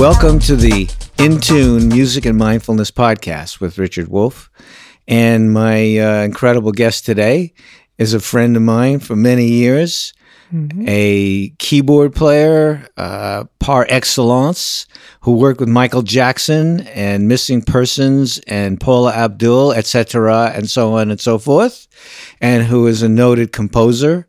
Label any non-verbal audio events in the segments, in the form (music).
Welcome to the In Tune Music and Mindfulness podcast with Richard Wolf. And my uh, incredible guest today is a friend of mine for many years, mm-hmm. a keyboard player uh, par excellence who worked with Michael Jackson and Missing Persons and Paula Abdul, etc., and so on and so forth, and who is a noted composer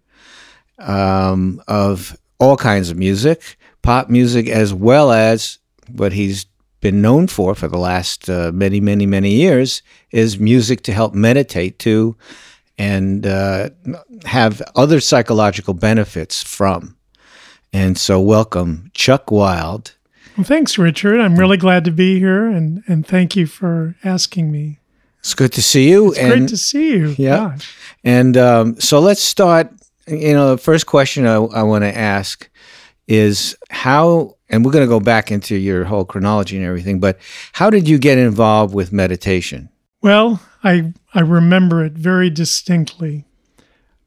um, of all kinds of music, pop music, as well as what he's been known for for the last uh, many, many, many years is music to help meditate to and uh, have other psychological benefits from. And so, welcome, Chuck Wild. Well, thanks, Richard. I'm really glad to be here, and and thank you for asking me. It's good to see you. It's and, great to see you. Yeah. Gosh. And um, so let's start. You know, the first question I, I want to ask is how, and we're going to go back into your whole chronology and everything, but how did you get involved with meditation? Well, I I remember it very distinctly.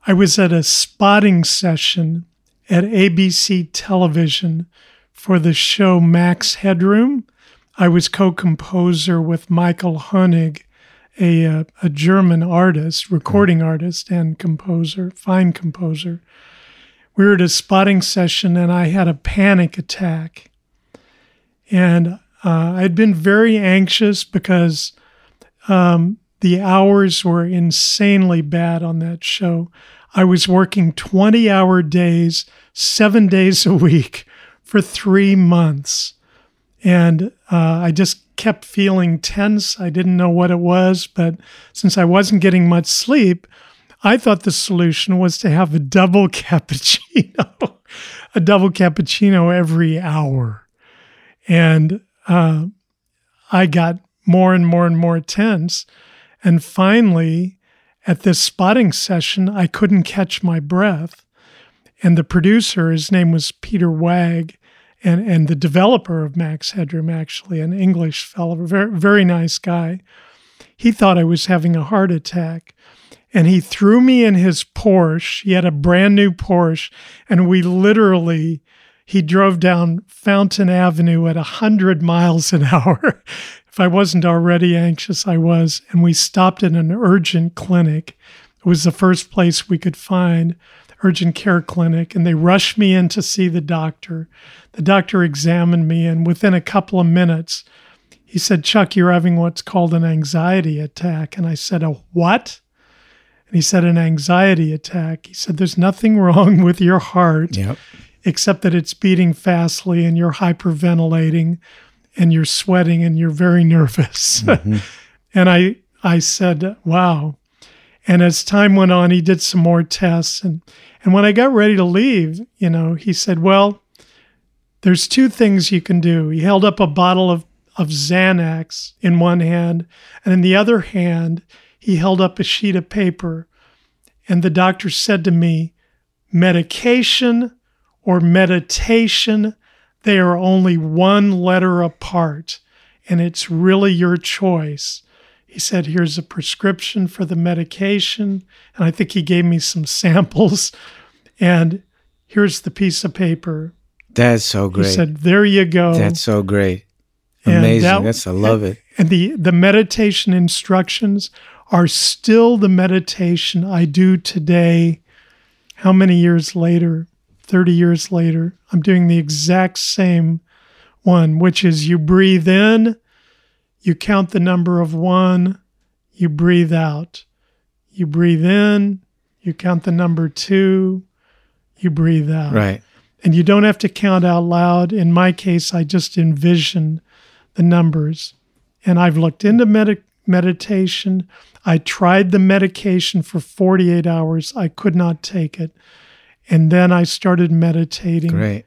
I was at a spotting session at ABC television for the show Max Headroom. I was co-composer with Michael Hoenig, a uh, a German artist, recording artist and composer, fine composer. We were at a spotting session and I had a panic attack. And uh, I'd been very anxious because um, the hours were insanely bad on that show. I was working 20 hour days, seven days a week for three months. And uh, I just kept feeling tense. I didn't know what it was, but since I wasn't getting much sleep, I thought the solution was to have a double (laughs) cappuccino, a double cappuccino every hour. And uh, I got more and more and more tense. And finally, at this spotting session, I couldn't catch my breath. And the producer, his name was Peter Wagg, and, and the developer of Max Headroom, actually, an English fellow, very, very nice guy, he thought I was having a heart attack. And he threw me in his Porsche. He had a brand new Porsche. And we literally, he drove down Fountain Avenue at 100 miles an hour (laughs) if I wasn't already anxious, I was. And we stopped at an urgent clinic. It was the first place we could find urgent care clinic and they rushed me in to see the doctor. The doctor examined me and within a couple of minutes he said, "Chuck, you're having what's called an anxiety attack." And I said, "A what?" And he said, "An anxiety attack." He said, "There's nothing wrong with your heart." Yep. Except that it's beating fastly and you're hyperventilating and you're sweating and you're very nervous. Mm-hmm. (laughs) and I I said, "Wow." And as time went on, he did some more tests and and when I got ready to leave, you know, he said, "Well, there's two things you can do." He held up a bottle of of Xanax in one hand, and in the other hand, he held up a sheet of paper. And the doctor said to me, "Medication or meditation they are only one letter apart, and it's really your choice. He said, Here's a prescription for the medication. And I think he gave me some (laughs) samples. And here's the piece of paper. That's so great. He said, There you go. That's so great. Amazing. That, That's I love it. And the, the meditation instructions are still the meditation I do today. How many years later? 30 years later, I'm doing the exact same one, which is you breathe in, you count the number of one, you breathe out. You breathe in, you count the number two, you breathe out. Right. And you don't have to count out loud. In my case, I just envision the numbers. And I've looked into med- meditation. I tried the medication for 48 hours. I could not take it. And then I started meditating. Great.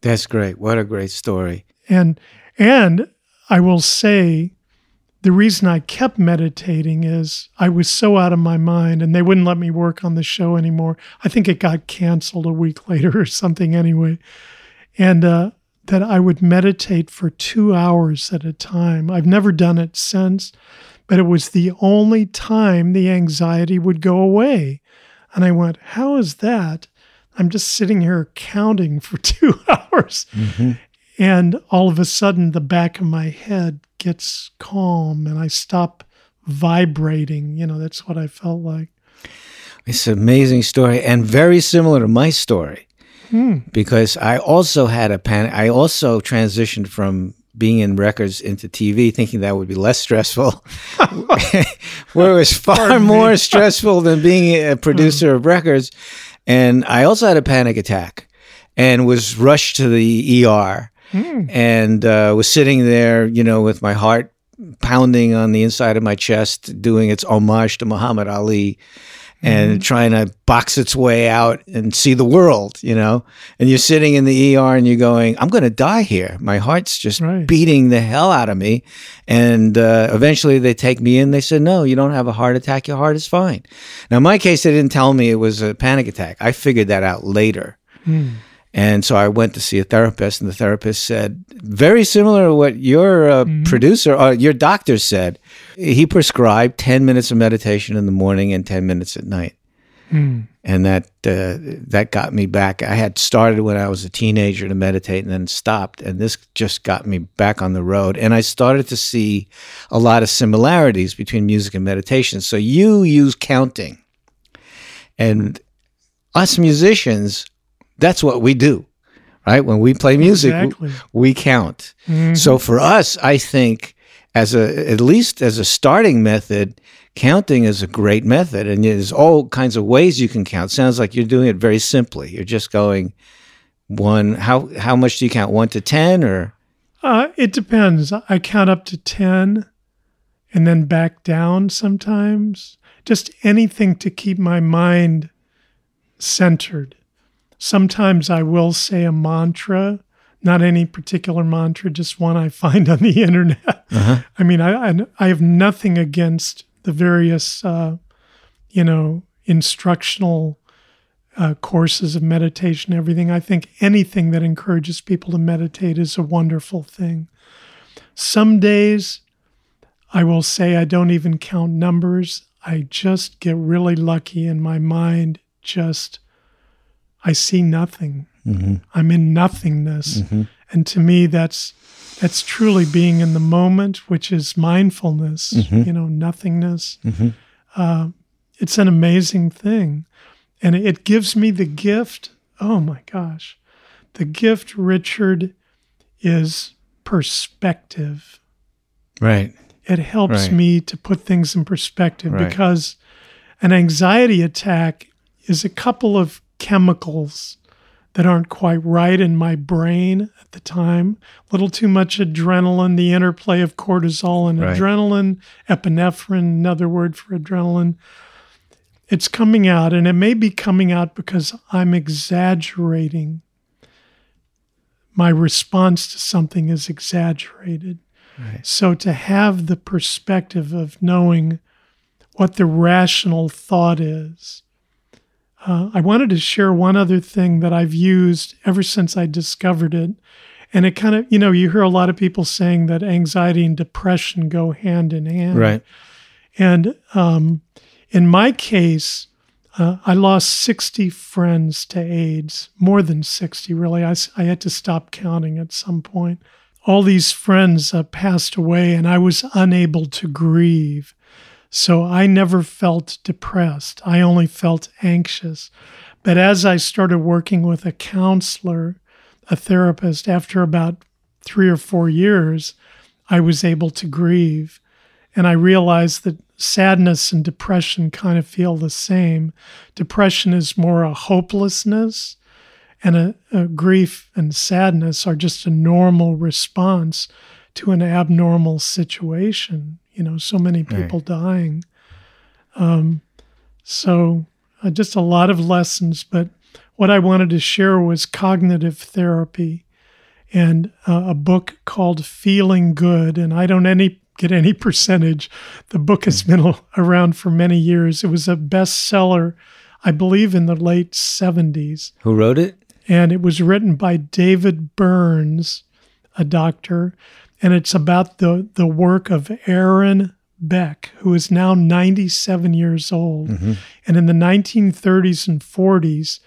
That's great. What a great story. And and I will say the reason I kept meditating is I was so out of my mind and they wouldn't let me work on the show anymore. I think it got canceled a week (laughs) later or something anyway. And uh, that I would meditate for two hours at a time. I've never done it since, but it was the only time the anxiety would go away. And I went, How is that? I'm just sitting here counting for (laughs) two hours. Mm-hmm. and all of a sudden the back of my head gets calm and I stop vibrating. You know, that's what I felt like. It's an amazing story and very similar to my story Hmm. because I also had a panic. I also transitioned from being in records into TV, thinking that would be less stressful, (laughs) where it was far more stressful than being a producer of records. And I also had a panic attack and was rushed to the ER Hmm. and uh, was sitting there, you know, with my heart pounding on the inside of my chest, doing its homage to Muhammad Ali and trying to box its way out and see the world, you know. And you're sitting in the ER and you're going, I'm going to die here. My heart's just Right. beating the hell out of me. And uh, eventually they take me in. They said, No, you don't have a heart attack. Your heart is fine. Now, in my case, they didn't tell me it was a panic attack. I figured that out later. And so I went to see a therapist, and the therapist said, very similar to what your uh, producer or your doctor said. He prescribed 10 minutes of meditation in the morning and 10 minutes at night. And that uh, that got me back. I had started when I was a teenager to meditate and then stopped. And this just got me back on the road. And I started to see a lot of similarities between music and meditation. So you use counting. And us musicians, that's what we do, right? When we play music, Exactly. we count. So for us, I think as a at least as a starting method, counting is a great method, and there's all kinds of ways you can count. Sounds like you're doing it very simply. You're just going one. How how much do you count? One to ten, or Uh, it depends. I count up to 10 and then back down sometimes. Just anything to keep my mind centered. Sometimes I will say a mantra, not any particular mantra, just one I find on the (laughs) internet. I mean, I, I I have nothing against the various, uh, you know, instructional uh, courses of meditation, everything. I think anything that encourages people to meditate is a wonderful thing. Some days I will say I don't even count numbers. I just get really lucky and my mind just, I see nothing. Mm-hmm. I'm in nothingness. Mm-hmm. And to me, that's, that's truly being in the moment, which is mindfulness, mm-hmm. you know, nothingness. Uh, it's an amazing thing and it gives me the gift. Oh my gosh. The gift, Richard, is perspective. right? It helps Right. me to put things in perspective Right. because an anxiety attack is a couple of chemicals that aren't quite right in my brain at the time. A little too much adrenaline, the interplay of cortisol and Right. adrenaline, epinephrine, another word for adrenaline. It's coming out, and it may be coming out because I'm exaggerating. My response to something is exaggerated. So to have the perspective of knowing what the rational thought is. Uh, I wanted to share one other thing that I've used ever since I discovered it. And it kind of, you know, you hear a lot of people saying that anxiety and depression go hand in hand. Right. And um, in my case, uh, I lost 60 friends to AIDS, more than 60, really. I, I had to stop counting at some point. All these friends uh, passed away, and I was unable to grieve. So I never felt depressed. I only felt anxious. But as I started working with a counselor, a therapist, after about three or four years, I was able to grieve. And I realized that sadness and depression kind of feel the same. Depression is more a hopelessness, and a, a grief and sadness are just a normal response to an abnormal situation. You know, so many people dying. Um, so, uh, just a lot of lessons. But what I wanted to share was cognitive therapy and uh, a book called Feeling Good. And I don't any get any (laughs) percentage. The book has been a- around for many years. It was a bestseller, I believe, in the late 70s. Who wrote it? And it was written by David Burns, a doctor. And it's about the, the work of Aaron Beck, who is now 97 years old. And in the 1930s and 40s,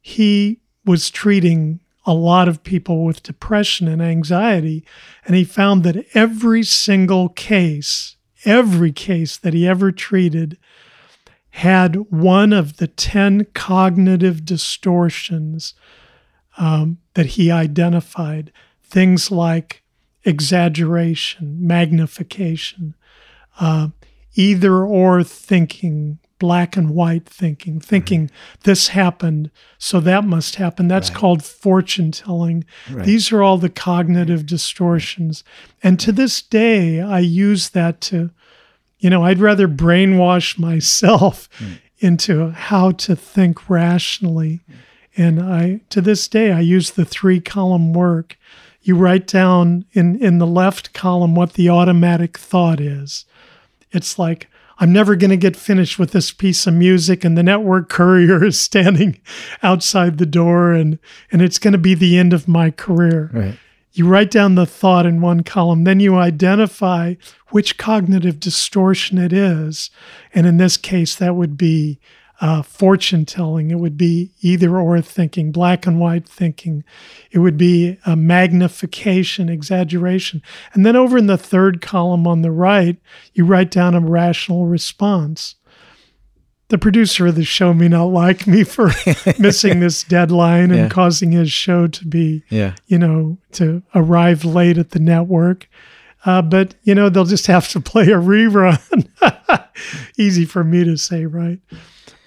he was treating a lot of people with depression and anxiety. And he found that every single case, every case that he ever treated, had one of the 10 cognitive distortions um, that he identified. Things like exaggeration, magnification, uh, either or thinking, black and white thinking, thinking right. this happened, so that must happen. That's right. called fortune telling. Right. These are all the cognitive distortions. And to this day, I use that to, you know, I'd rather brainwash myself mm. into how to think rationally. And I, to this day, I use the three column work. You write down in, in the left column what the automatic thought is. It's like, I'm never going to get finished with this piece of music, and the network (laughs) courier is standing outside the door, and, and it's going to be the end of my career. Right. You write down the thought in one column, then you identify which cognitive distortion it is. And in this case, that would be uh, fortune telling. It would be either or thinking, black and white thinking. It would be a magnification, exaggeration. And then over in the third column on the right, you write down a rational response. The producer of the show may not like me for (laughs) missing this deadline and yeah. causing his show to be, yeah. you know, to arrive late at the network. Uh, but you know they'll just have to play a rerun. (laughs) Easy for me to say, right?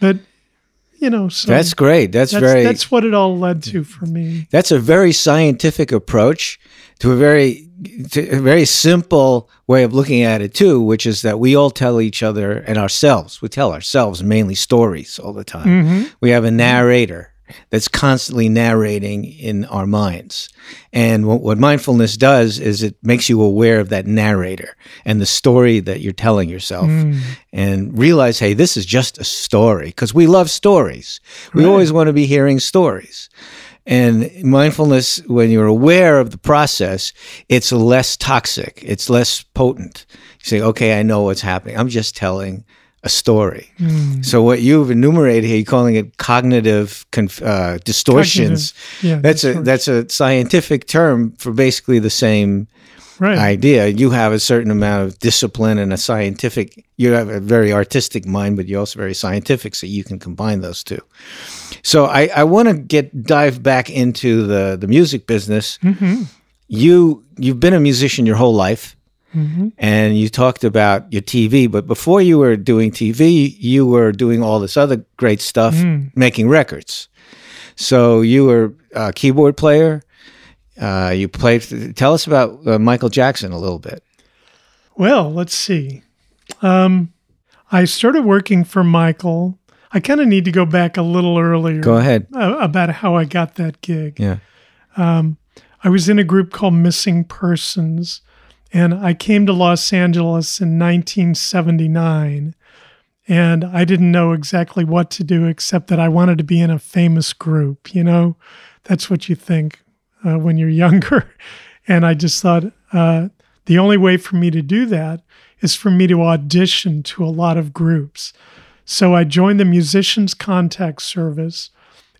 But you know, so that's great. That's, that's, very. That's what it all led to for me. That's a very scientific approach to a very, to a very simple way of looking at it too, which is that we all tell each other and ourselves. We tell ourselves mainly stories all the time. Mm-hmm. We have a narrator that's constantly narrating in our minds. And what, what, mindfulness does is it makes you aware of that narrator and the story that you're telling yourself mm. and realize, hey, this is just a story because we love stories. We right. always want to be hearing stories. And mindfulness, when you're aware of the process, it's less toxic, it's less potent. You say, okay, I know what's happening. I'm just telling a story. Mm. So what you've enumerated here, you're calling it cognitive conf- uh, distortions. Cognitive, yeah, that's a that's a scientific term for basically the same right. idea. You have a certain amount of discipline and a scientific. You have a very artistic mind, but you're also very scientific, so you can combine those two. So I, I want to get dive back into the the music business. Mm-hmm. You you've been a musician your whole life. Mm-hmm. And you talked about your TV, but before you were doing TV, you were doing all this other great stuff, mm. making records. So you were a keyboard player. Uh, you played. Tell us about uh, Michael Jackson a little bit. Well, let's see. Um, I started working for Michael. I kind of need to go back a little earlier. Go ahead. Uh, about how I got that gig. Yeah. Um, I was in a group called Missing Persons and I came to Los Angeles in 1979. And I didn't know exactly what to do except that I wanted to be in a famous group. You know, that's what you think uh, when you're (laughs) younger. And I just thought uh, the only way for me to do that is for me to audition to a lot of groups. So I joined the Musicians Contact Service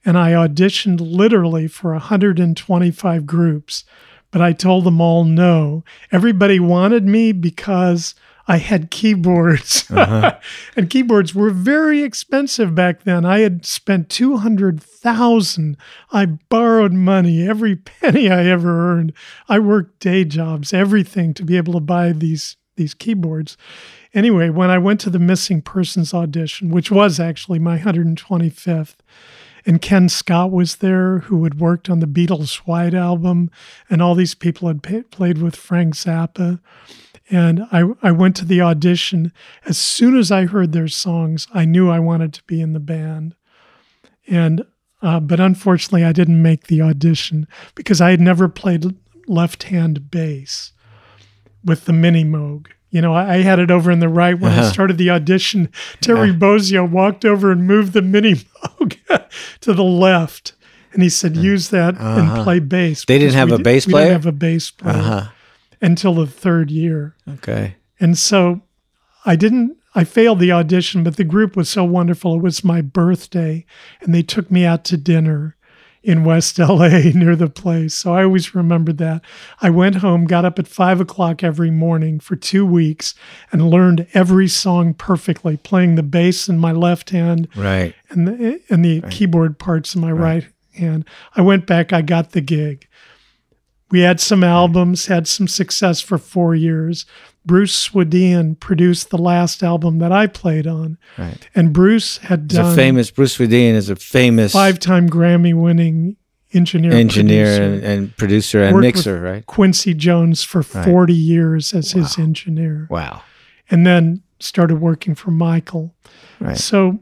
and I auditioned literally for 125 groups but I told them all no. Everybody wanted me because I had keyboards. (laughs) Uh-huh. and keyboards were very expensive back then. I had spent 200,000. I borrowed money, every penny I ever earned. I worked day jobs, everything to be able to buy these these keyboards. Anyway, when I went to the missing persons audition, which was actually my 125th, and Ken Scott was there, who had worked on the Beatles' White Album, and all these people had pay, played with Frank Zappa. And I, I went to the audition. As soon as I heard their songs, I knew I wanted to be in the band. And uh, but unfortunately, I didn't make the audition because I had never played left-hand bass with the Mini Moog. You know, I had it over in the right when uh-huh. I started the audition. Terry uh-huh. Bozzio walked over and moved the Mini Moog (laughs) to the left. And he said, uh-huh. use that uh-huh. and play bass. They didn't have a bass player? We didn't have a bass player uh-huh. until the third year. Okay. And so I didn't, I failed the audition, but the group was so wonderful. It was my birthday and they took me out to dinner in West LA (laughs) near the place. So I always remembered that. I went home, got up at five o'clock every morning for two weeks, and learned every song perfectly, playing the bass in my left hand, right, and the and the right. keyboard parts in my right. right hand. I went back. I got the gig. We had some albums, had some success for four years. Bruce Swedien produced the last album that I played on. Right. And Bruce had He's done a famous Bruce Swedien is a famous five-time Grammy-winning engineer, engineer producer. And, and, producer and mixer, right? Quincy Jones for Right. 40 years as his engineer. Wow. And then started working for Michael. Right. So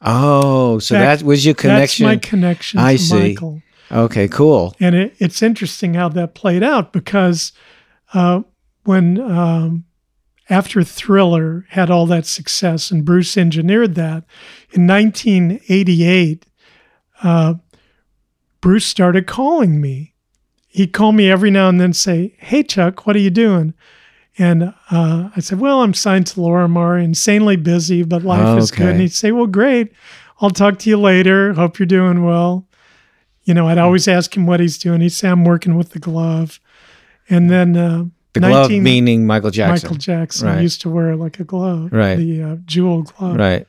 Oh, so That- that was your connection. that's my connection I to see. Michael. okay, cool. And it, it's interesting how that played out because uh, when um, after Thriller had all that success and Bruce engineered that in 1988, uh, Bruce started calling me. He'd call me every now and then, say, "Hey Chuck, what are you doing?" And uh, I said, "Well, I'm signed to Lorimar, insanely busy, but life is good." And he'd say, "Well, great. I'll talk to you later. Hope you're doing well." You know, I'd always ask him what he's doing. He'd say, "I'm working with the glove." And then uh, The glove 19 meaning Michael Jackson. Michael Jackson Right. used to wear like a glove, Right. The uh, jewel glove. Right.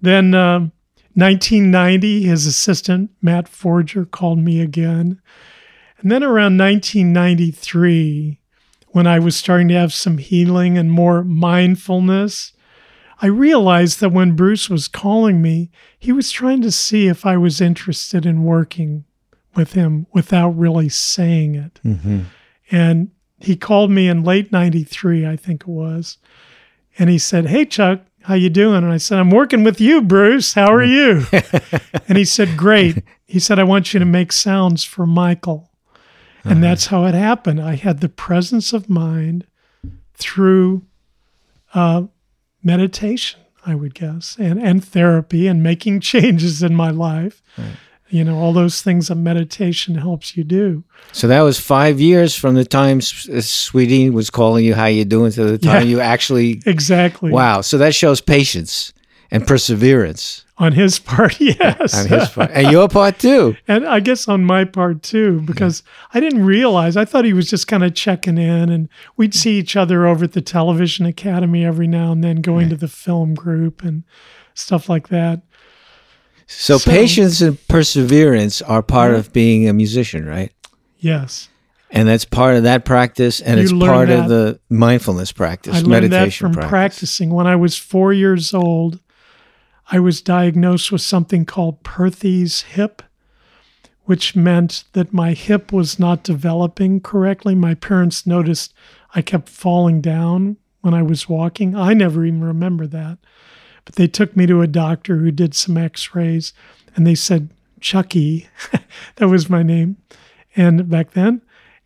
Then um 1990, his assistant Matt Forger called me again, and then around 1993, when I was starting to have some healing and more mindfulness, I realized that when Bruce was calling me, he was trying to see if I was interested in working with him without really saying it. hmm And he called me in late 93, I think it was. And he said, Hey Chuck, how you doing? And I said, I'm working with you, Bruce. How are you? (laughs) and he said, Great. He said, I want you to make sounds for Michael. And that's how it happened. I had the presence of mind through uh, meditation, I would guess, and, and therapy and making (laughs) changes in my life. You know, all those things that meditation helps you do. So that was five years from the time uh, Swedien was calling you, "How you doing?" to the time Yeah. you actually. (laughs) Exactly. Wow. So that shows patience and perseverance On his (laughs) part, yes. on his part, and your part too. (laughs) and I guess on my part too, because I didn't realize. I thought he was just kind of checking in, and we'd see each other over at the Television Academy every now and then, going to the film group and stuff like that. So, So- patience and perseverance are part Yeah. of being a musician, right? Yes, And that's part of that practice, and You it's part that- of the mindfulness practice, I learned that from practice. practicing. When I was four years old, I was diagnosed with something called Perthes hip, which meant that my hip was not developing correctly. My parents noticed I kept falling down when I was walking. I never even remember that. But they took me to a doctor who did some x rays and they said, Chucky, (laughs) that was my name. And back then,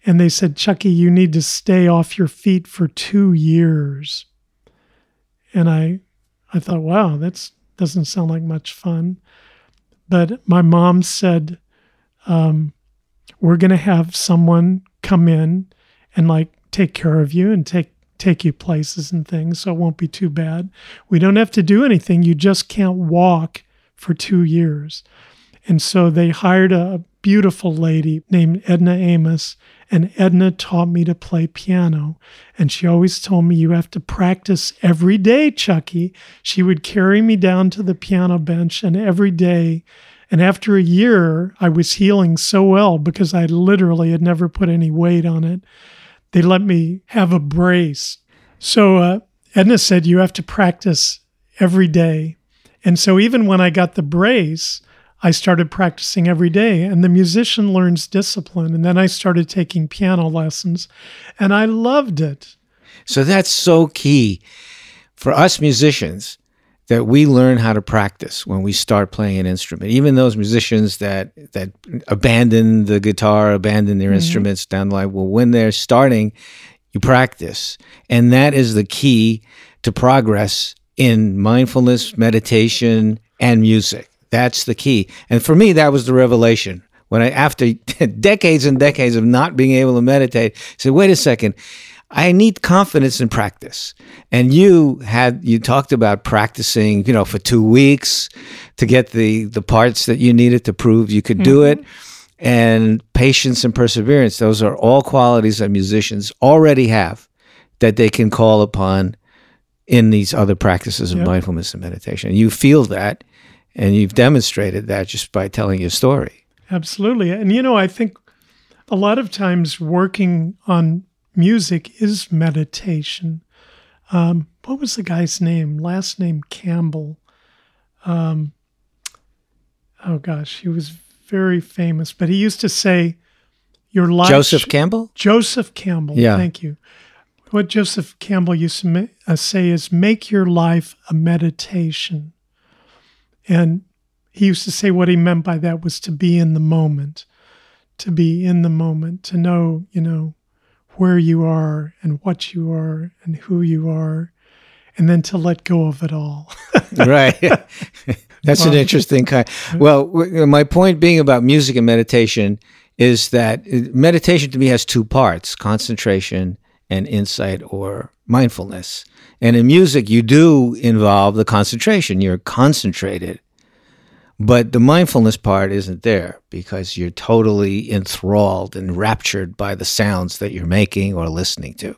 and they said, Chucky, you need to stay off your feet for two years. And I, I thought, wow, that doesn't sound like much fun. But my mom said, um, we're going to have someone come in and like take care of you and take take you places and things so it won't be too bad we don't have to do anything you just can't walk for two years and so they hired a beautiful lady named Edna Amos, and Edna taught me to play piano. And she always told me, You have to practice every day, Chucky. She would carry me down to the piano bench, and every day. And after a year, I was healing so well because I literally had never put any weight on it. They let me have a brace. So uh, Edna said, You have to practice every day. And so even when I got the brace, I started practicing every day. And the musician learns discipline. And then I started taking piano lessons, and I loved it. So that's so key for us musicians that we learn how to practice when we start playing an instrument. Even those musicians that that abandon the guitar, abandon their mm-hmm. instruments down the line, well, when they're starting, you practice, and that is the key to progress in mindfulness, meditation, and music. That's the key. And for me, that was the revelation. When I, after (laughs) decades and decades of not being able to meditate, I said, wait a second, I need confidence in practice. And you had you talked about practicing, you know, for two weeks to get the the parts that you needed to prove you could mm-hmm. do it. And patience and perseverance, those are all qualities that musicians already have that they can call upon in these other practices of yep. mindfulness and meditation. And you feel that and you've demonstrated that just by telling your story. Absolutely. And you know, I think a lot of times working on music is meditation. Um, what was the guy's name? Last name Campbell. Um, oh gosh, he was very famous, but he used to say, "Your life." Joseph Campbell. Joseph Campbell. Yeah. Thank you. What Joseph Campbell used to uh, say is, "Make your life a meditation," and he used to say what he meant by that was to be in the moment, to be in the moment, to know, you know, where you are and what you are and who you are, and then to let go of it all. (laughs) right. (laughs) That's an interesting kind. Well, my point being about music and meditation is that uh, meditation to me has two parts concentration and insight or mindfulness. And in music, you do involve the concentration. You're concentrated but the mindfulness part isn't there because you're totally enthralled and raptured by the sounds that you're making or listening to.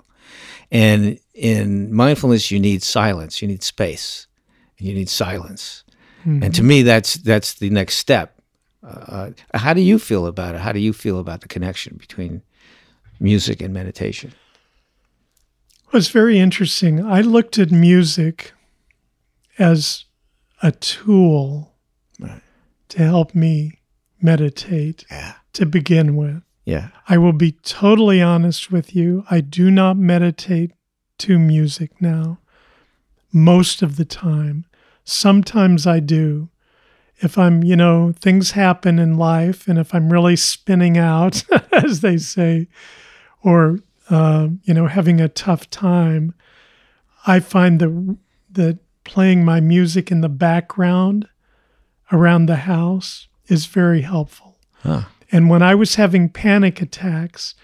And in mindfulness, you need silence, you need space, you need silence. Mm-hmm. And to me, that's that's the next step. Uh, how do you feel about it? How do you feel about the connection between music and meditation? Well, it's very interesting. I looked at music as a tool to help me meditate yeah. to begin with. Yeah. I will be totally honest with you. I do not meditate to music now most of the time. Sometimes I do. If I'm, you know, things happen in life, and if I'm really spinning out, (laughs) as they say, or, uh, you know, having a tough time, I find that, that playing my music in the background around the house is very helpful. Huh. And when I was having panic attacks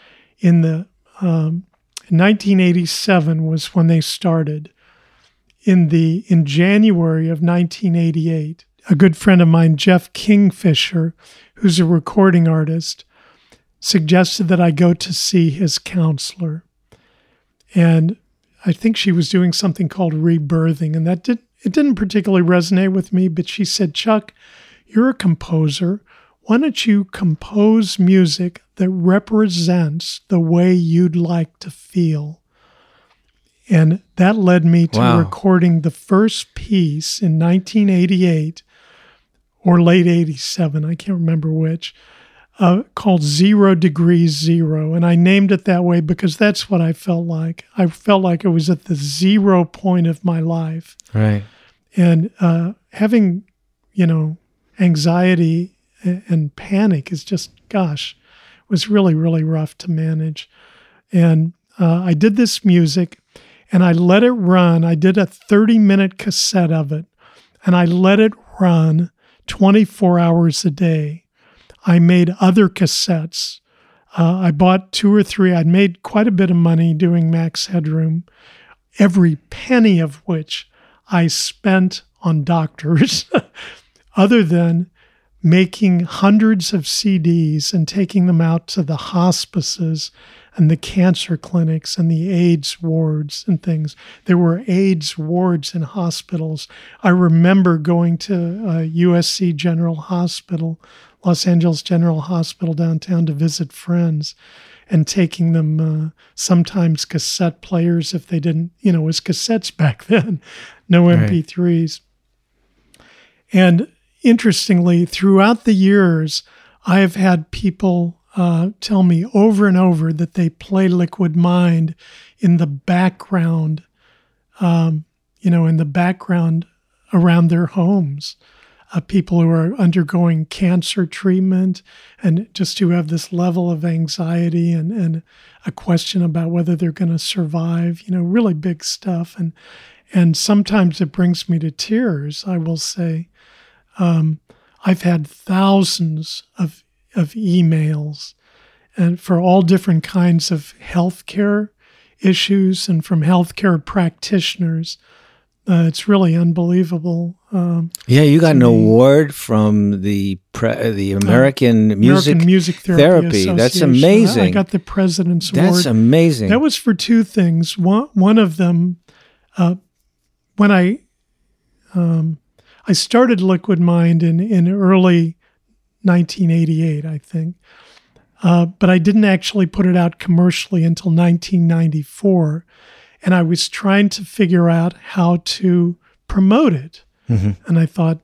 in the um, 1987 was when they started. In the in January of 1988, a good friend of mine, Jeff Kingfisher, who's a recording artist, suggested that I go to see his counselor. And I think she was doing something called rebirthing, and that did it didn't particularly resonate with me, but she said, Chuck, you're a composer. Why don't you compose music that represents the way you'd like to feel? And that led me to wow. recording the first piece in 1988 or late 87, I can't remember which, uh, called Zero Degrees Zero. And I named it that way because that's what I felt like. I felt like it was at the zero point of my life. Right. And uh, having, you know, anxiety and panic is just, gosh, was really, really rough to manage. And uh, I did this music and I let it run. I did a 30 minute cassette of it and I let it run 24 hours a day. I made other cassettes. Uh, I bought two or three. I'd made quite a bit of money doing Max Headroom, every penny of which I spent on doctors, (laughs) other than making hundreds of CDs and taking them out to the hospices and the cancer clinics and the AIDS wards and things. There were AIDS wards in hospitals. I remember going to USC General Hospital, Los Angeles General Hospital downtown to visit friends and taking them uh, sometimes cassette players if they didn't, you know, it was cassettes (laughs) back then, no MP3s. Right. And interestingly, throughout the years, I have had people uh, tell me over and over that they play Liquid Mind in the background, um, you know, in the background around their homes. Uh, people who are undergoing cancer treatment and just who have this level of anxiety and, and a question about whether they're going to survive, you know, really big stuff. And, and sometimes it brings me to tears, I will say. Um, I've had thousands of of emails and for all different kinds of healthcare issues and from healthcare practitioners. Uh, it's really unbelievable. Um, yeah, you got an me. award from the pre- the American uh, Music American Music Therapy. Therapy. That's amazing. I got the president's That's award. That's amazing. That was for two things. One one of them, uh, when I um, I started Liquid Mind in in early 1988, I think. Uh, but I didn't actually put it out commercially until 1994. And I was trying to figure out how to promote it. Mm-hmm. And I thought,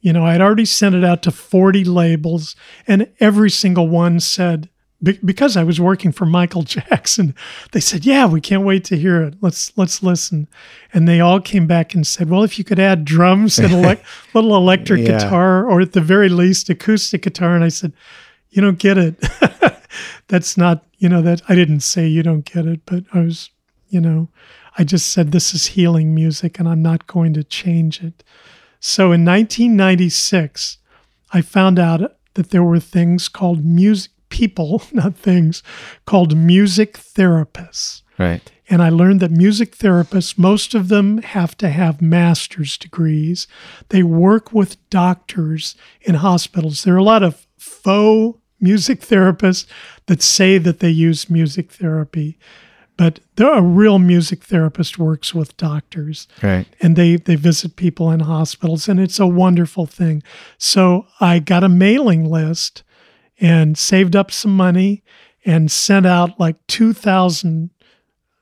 you know, I'd already sent it out to 40 labels, and every single one said, because I was working for Michael (laughs) Jackson, they said, "Yeah, we can't wait to hear it. Let's let's listen." And they all came back and said, "Well, if you could add drums and a (laughs) (laughs) little electric yeah. guitar, or at the very least acoustic guitar," and I said, "You don't get it. That's not you know that I didn't say you don't get it, but I was, you know, I just said this is healing music, and I'm not going to change it." So in 1996, I found out that there were things called music people, (laughs) not things, called music therapists. Right. And I learned that music therapists, most of them have to have master's degrees. They work with doctors in hospitals. There are a lot of faux music therapists that say that they use music therapy, but a real music therapist works with doctors. Right. And they, they visit people in hospitals, and it's a wonderful thing. So I got a mailing list and saved up some money and sent out like 2,000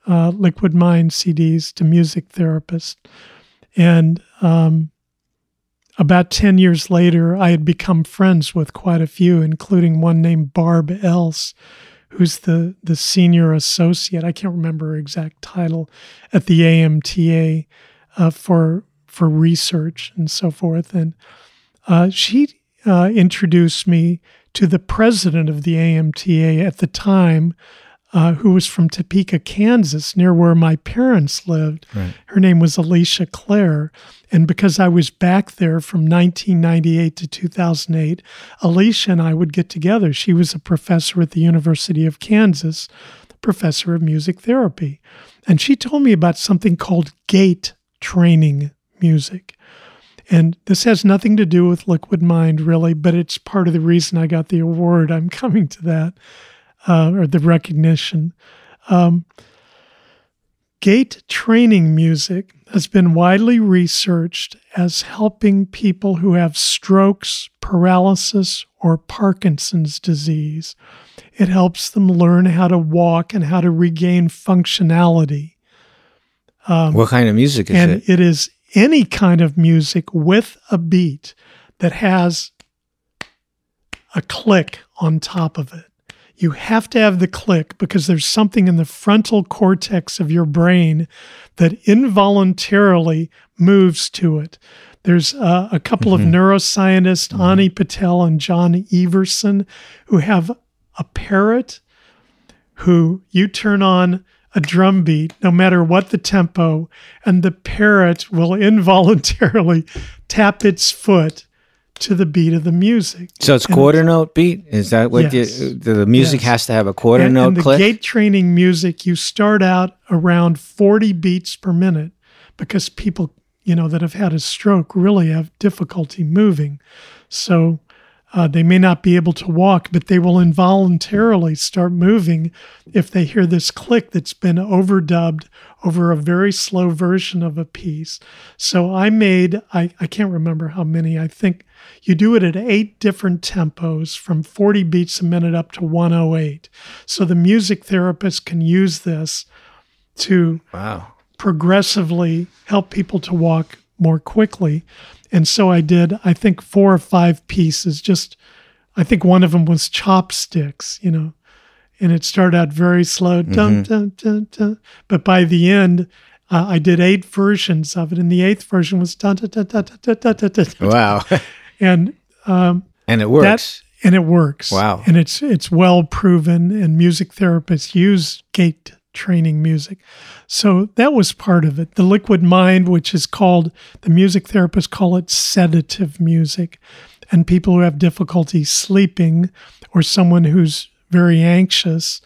uh, Liquid Mind CDs to music therapists. And um, about 10 years later, I had become friends with quite a few, including one named Barb Else, who's the, the senior associate, I can't remember her exact title, at the AMTA uh, for, for research and so forth. And uh, she uh, introduced me to the president of the AMTA at the time, uh, who was from Topeka, Kansas, near where my parents lived. Right. Her name was Alicia Clair. And because I was back there from 1998 to 2008, Alicia and I would get together. She was a professor at the University of Kansas, professor of music therapy. And she told me about something called gait training music. And this has nothing to do with Liquid Mind, really, but it's part of the reason I got the award. I'm coming to that, uh, or the recognition. Um, gait training music has been widely researched as helping people who have strokes, paralysis, or Parkinson's disease. It helps them learn how to walk and how to regain functionality. Um, what kind of music is and it? it is any kind of music with a beat that has a click on top of it. You have to have the click because there's something in the frontal cortex of your brain that involuntarily moves to it. There's uh, a couple mm-hmm. of neuroscientists, mm-hmm. Ani Patel and John Iversen, who have a parrot who you turn on a drum beat, no matter what the tempo, and the parrot will (laughs) involuntarily tap its foot to the beat of the music. So it's and quarter it's, note beat. Is that what yes, you, the music yes. has to have a quarter and, note and the click? gait training music, you start out around 40 beats per minute because people, you know, that have had a stroke really have difficulty moving. So uh, they may not be able to walk, but they will involuntarily start moving if they hear this click that's been overdubbed over a very slow version of a piece. So I made, I, I can't remember how many, I think you do it at eight different tempos from 40 beats a minute up to 108. So the music therapist can use this to wow. progressively help people to walk more quickly. And so I did, I think, four or five pieces. Just, I think one of them was chopsticks, you know, and it started out very slow, dun, mm-hmm. dun, dun, dun. but by the end, uh, I did eight versions of it, and the eighth version was dun, dun, dun, dun, dun, dun, dun, dun, wow, and um, and it works. That, and it works. Wow, and it's it's well proven, and music therapists use gait training music. So that was part of it. The liquid mind, which is called, the music therapists call it sedative music. And people who have difficulty sleeping or someone who's very anxious,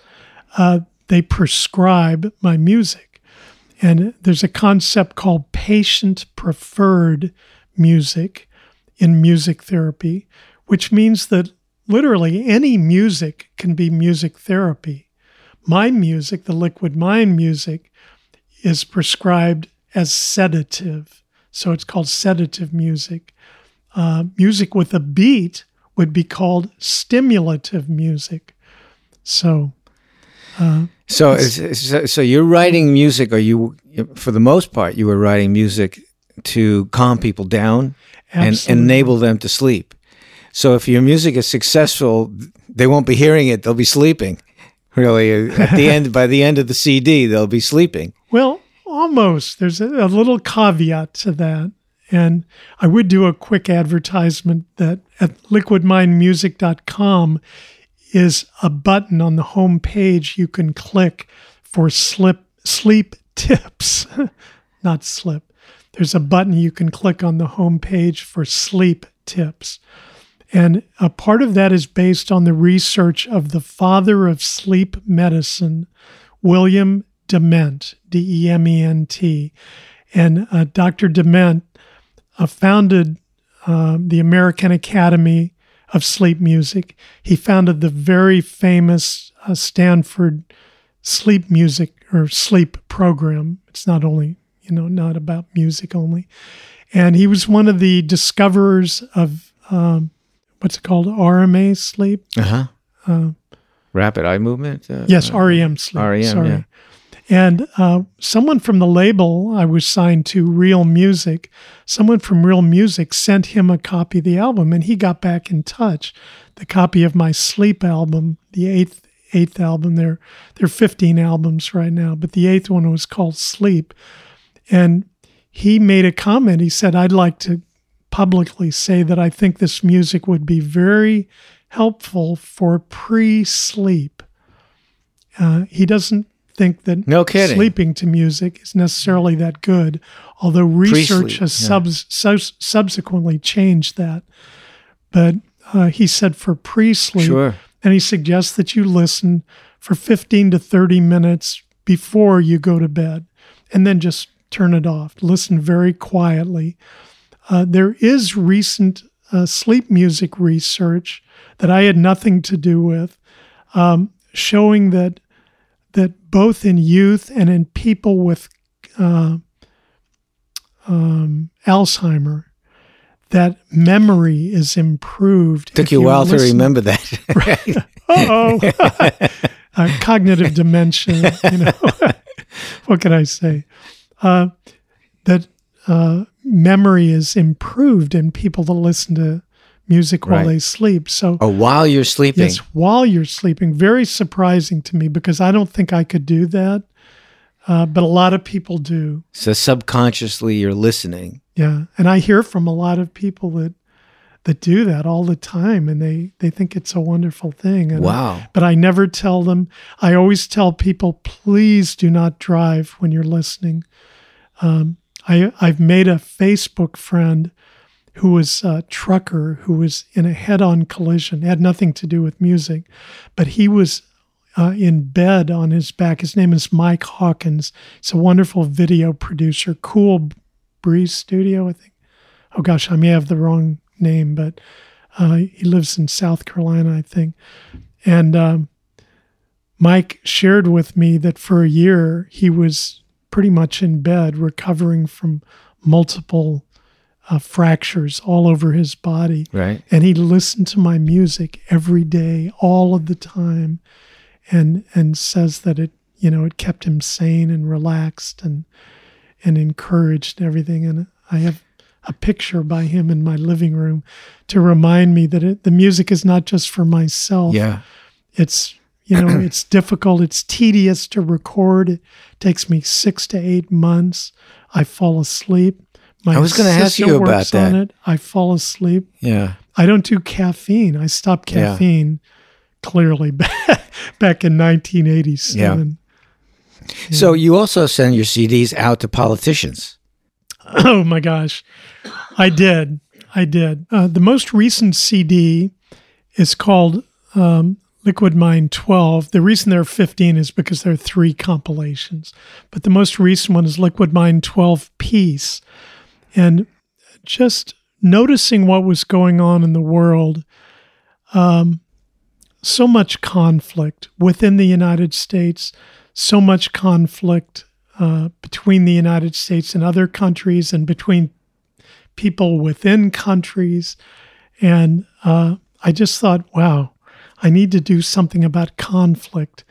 uh, they prescribe my music. And there's a concept called patient preferred music in music therapy, which means that literally any music can be music therapy. My music, the liquid mind music, is prescribed as sedative. So it's called sedative music. Uh, music with a beat would be called stimulative music. So, uh, so, so, so you're writing music, or you, for the most part, you were writing music to calm people down and enable them to sleep. So if your music is successful, they won't be hearing it; they'll be sleeping. Really, at the (laughs) end, by the end of the CD, they'll be sleeping. Well, almost. There's a, a little caveat to that. And I would do a quick advertisement that at liquidmindmusic.com is a button on the home page you can click for slip, sleep tips, (laughs) not slip. There's a button you can click on the home page for sleep tips. And a part of that is based on the research of the father of sleep medicine, William Dement, D E M E N T. And uh, Dr. Dement uh, founded uh, the American Academy of Sleep Music. He founded the very famous uh, Stanford sleep music or sleep program. It's not only, you know, not about music only. And he was one of the discoverers of um, what's it called? RMA sleep. Uh-huh. Uh, Rapid eye movement? Uh, yes, REM sleep. REM, Sorry. yeah. And uh, someone from the label I was signed to, Real Music, someone from Real Music sent him a copy of the album, and he got back in touch. The copy of my Sleep album, the eighth eighth album. There, there are 15 albums right now, but the eighth one was called Sleep. And he made a comment. He said, I'd like to publicly say that I think this music would be very helpful for pre sleep. Uh, he doesn't think that no kidding. sleeping to music is necessarily that good, although research has yeah. subs- su- subsequently changed that. But uh, he said for pre sleep, sure. and he suggests that you listen for 15 to 30 minutes before you go to bed and then just turn it off. Listen very quietly. Uh, there is recent uh, sleep music research that I had nothing to do with, um, showing that that both in youth and in people with uh, um, Alzheimer, that memory is improved. Took you a while to remember that. (laughs) oh, (laughs) cognitive dementia. You know, (laughs) what can I say? Uh, that uh, memory is improved in people that listen to music while right. they sleep. So, oh, while you're sleeping, yes, while you're sleeping, very surprising to me because I don't think I could do that, uh, but a lot of people do. So subconsciously, you're listening. Yeah, and I hear from a lot of people that that do that all the time, and they they think it's a wonderful thing. And wow! I, but I never tell them. I always tell people, please do not drive when you're listening. Um, I I've made a Facebook friend who was a trucker who was in a head on collision, it had nothing to do with music, but he was uh, in bed on his back. His name is Mike Hawkins. He's a wonderful video producer, Cool Breeze Studio, I think. Oh gosh, I may have the wrong name, but uh, he lives in South Carolina, I think. And um, Mike shared with me that for a year he was pretty much in bed recovering from multiple uh, fractures all over his body. Right. And he listened to my music every day, all of the time, and and says that it you know it kept him sane and relaxed and and encouraged and everything. And I have a picture by him in my living room to remind me that it, the music is not just for myself. Yeah. It's you know (clears throat) it's difficult it's tedious to record it takes me six to eight months i fall asleep my I was going to ask you about that. It. I fall asleep. Yeah. I don't do caffeine. I stopped caffeine yeah. clearly back, (laughs) back in 1987. Yeah. yeah. So you also send your CDs out to politicians. (clears throat) Oh my gosh. I did. I did. Uh, the most recent CD is called um, Liquid Mind 12. The reason there are 15 is because there are three compilations, but the most recent one is Liquid Mind 12 Peace. And just noticing what was going on in the world, um, so much conflict within the United States, so much conflict uh, between the United States and other countries, and between people within countries. And uh, I just thought, wow, I need to do something about conflict.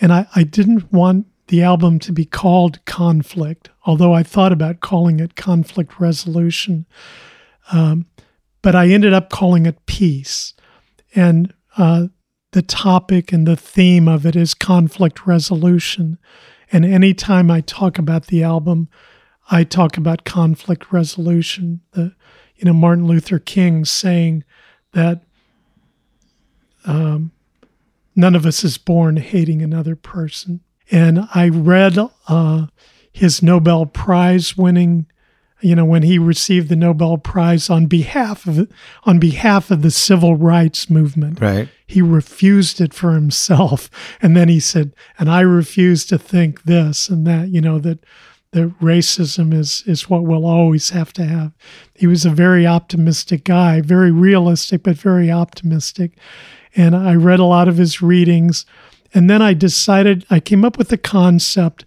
And I, I didn't want the album to be called Conflict, although I thought about calling it Conflict Resolution. Um, but I ended up calling it Peace. And uh, the topic and the theme of it is conflict resolution. And anytime I talk about the album, I talk about conflict resolution. The, you know, Martin Luther King saying that um, none of us is born hating another person. And I read uh, his Nobel Prize winning, you know, when he received the Nobel Prize on behalf of on behalf of the civil rights movement. Right. He refused it for himself, (laughs) and then he said, "And I refuse to think this and that." You know that that racism is is what we'll always have to have. He was a very optimistic guy, very realistic, but very optimistic. And I read a lot of his readings. And then I decided, I came up with the concept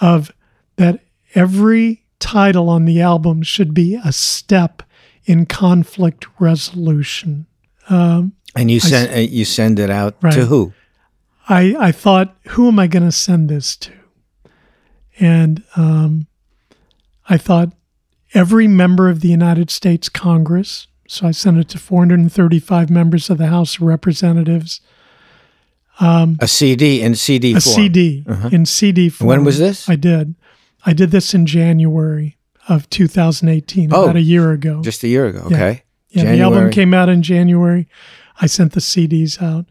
of that every title on the album should be a step in conflict resolution. Um, and you send I, you send it out right. to who? I I thought, who am I going to send this to? And um, I thought every member of the United States Congress. So I sent it to 435 members of the House of Representatives. Um, a CD in CD a form. CD uh-huh. in CD form. When was this? I did. I did this in January of 2018, oh, about a year ago. Just a year ago. Okay. Yeah, yeah the album came out in January. I sent the CDs out.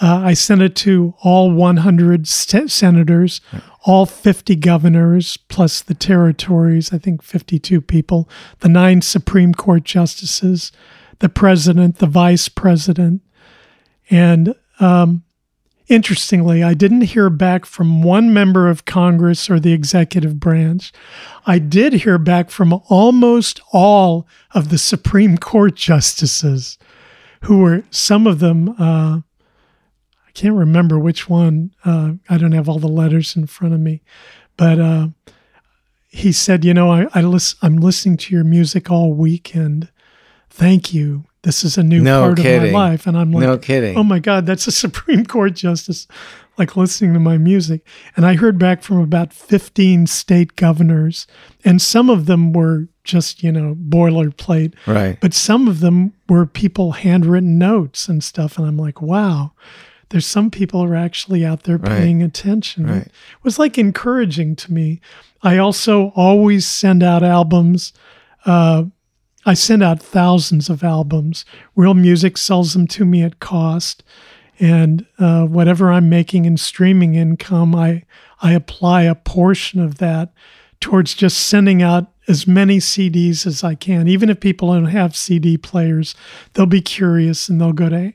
Uh, I sent it to all 100 st- senators, all 50 governors, plus the territories, I think 52 people, the nine Supreme Court justices, the president, the vice president. And um, Interestingly, I didn't hear back from one member of Congress or the executive branch. I did hear back from almost all of the Supreme Court justices, who were some of them, uh, I can't remember which one. Uh, I don't have all the letters in front of me. But uh, he said, You know, I, I listen, I'm listening to your music all weekend. Thank you this is a new no part kidding. of my life. And I'm like, no kidding. Oh my God, that's a (laughs) Supreme Court justice, like listening to my music. And I heard back from about 15 state governors, and some of them were just, you know, boilerplate. Right. But some of them were people handwritten notes and stuff. And I'm like, wow, there's some people are actually out there paying right. attention. Right. It was like encouraging to me. I also always send out albums. Uh, I send out thousands of albums. Real Music sells them to me at cost, and uh, whatever I'm making in streaming income, I I apply a portion of that towards just sending out as many CDs as I can. Even if people don't have CD players, they'll be curious and they'll go to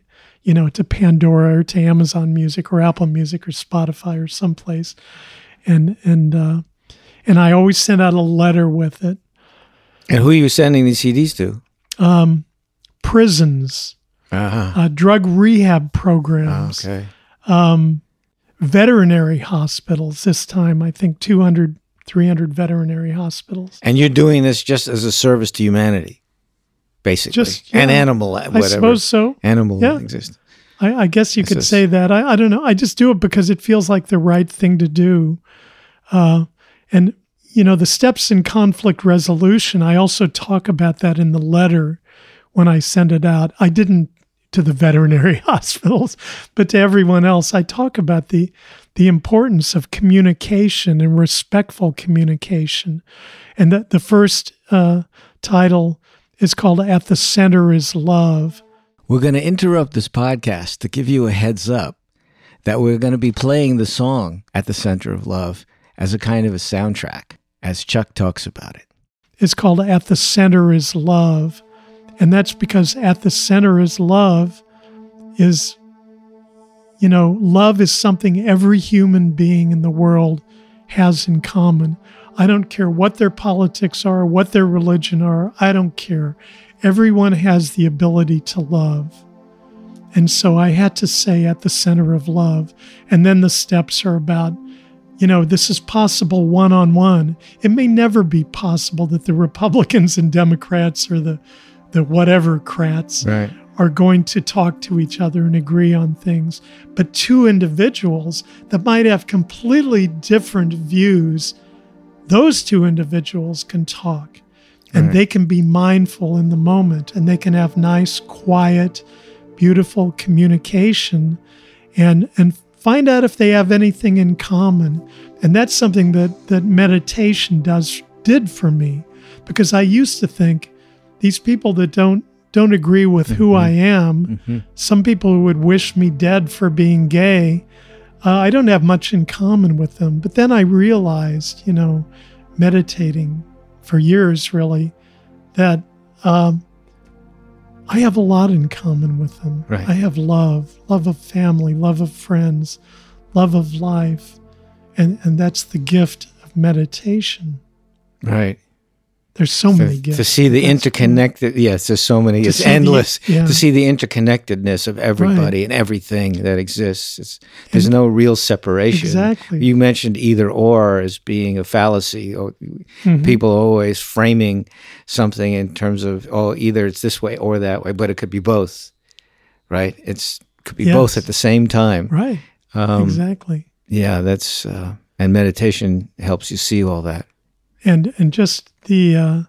you know to Pandora or to Amazon Music or Apple Music or Spotify or someplace, and and uh, and I always send out a letter with it and who are you sending these CDs to? Um, prisons, uh-huh. uh, drug rehab programs, oh, okay. um, veterinary hospitals. This time, I think 200, 300 veterinary hospitals. And you're doing this just as a service to humanity, basically. Just yeah, an animal, whatever. I suppose so. Animal yeah. exists. I, I, guess you could say that. I, I don't know. I just do it because it feels like the right thing to do. Uh, and you know, the steps in conflict resolution, I also talk about that in the letter when I send it out. I didn't to the (laughs) veterinary (laughs) hospitals, but to everyone else. I talk about the the importance of communication and respectful communication. And that the first uh, title is called At the Center is Love. We're going to interrupt this podcast to give you a heads up that we're going to be playing the song At the Center of Love as a kind of a soundtrack as Chuck talks about it. It's called At the Center is Love. And that's because at the center is love is you know, love is something every human being in the world has in common. I don't care what their politics are, what their religion are, I don't care. Everyone has the ability to love. And so I had to say at the center of love. And then the steps are about, you know, this is possible one on one. It may never be possible that the Republicans and Democrats or the the whatever crats Right. are going to talk to each other and agree on things. But two individuals that might have completely different views, those two individuals can talk and Right. they can be mindful in the moment and they can have nice, quiet, beautiful communication and and find out if they have anything in common. And that's something that that meditation does did for me because I used to think these people that don't don't agree with who mm-hmm. I am, mm-hmm. some people who would wish me dead for being gay, uh, I don't have much in common with them. But then I realized, you know, meditating for years really, that um, I have a lot in common with them. Right. I have love, love of family, love of friends, love of life. And, and that's the gift of meditation. Right. There's so To, many gifts. to see the That's interconnected, yes, there's so many. it's see the- endless yeah. to see the interconnectedness of everybody and everything that exists. It's, there's no real separation. Exactly. You mentioned either or as being a fallacy. Or Mhm. People always framing something in terms of oh, either it's this way or that way, but it could be both. Right? It's could be both at the same time. Right. Um, exactly. Yeah, that's uh, and meditation helps you see all that. and and just the uh,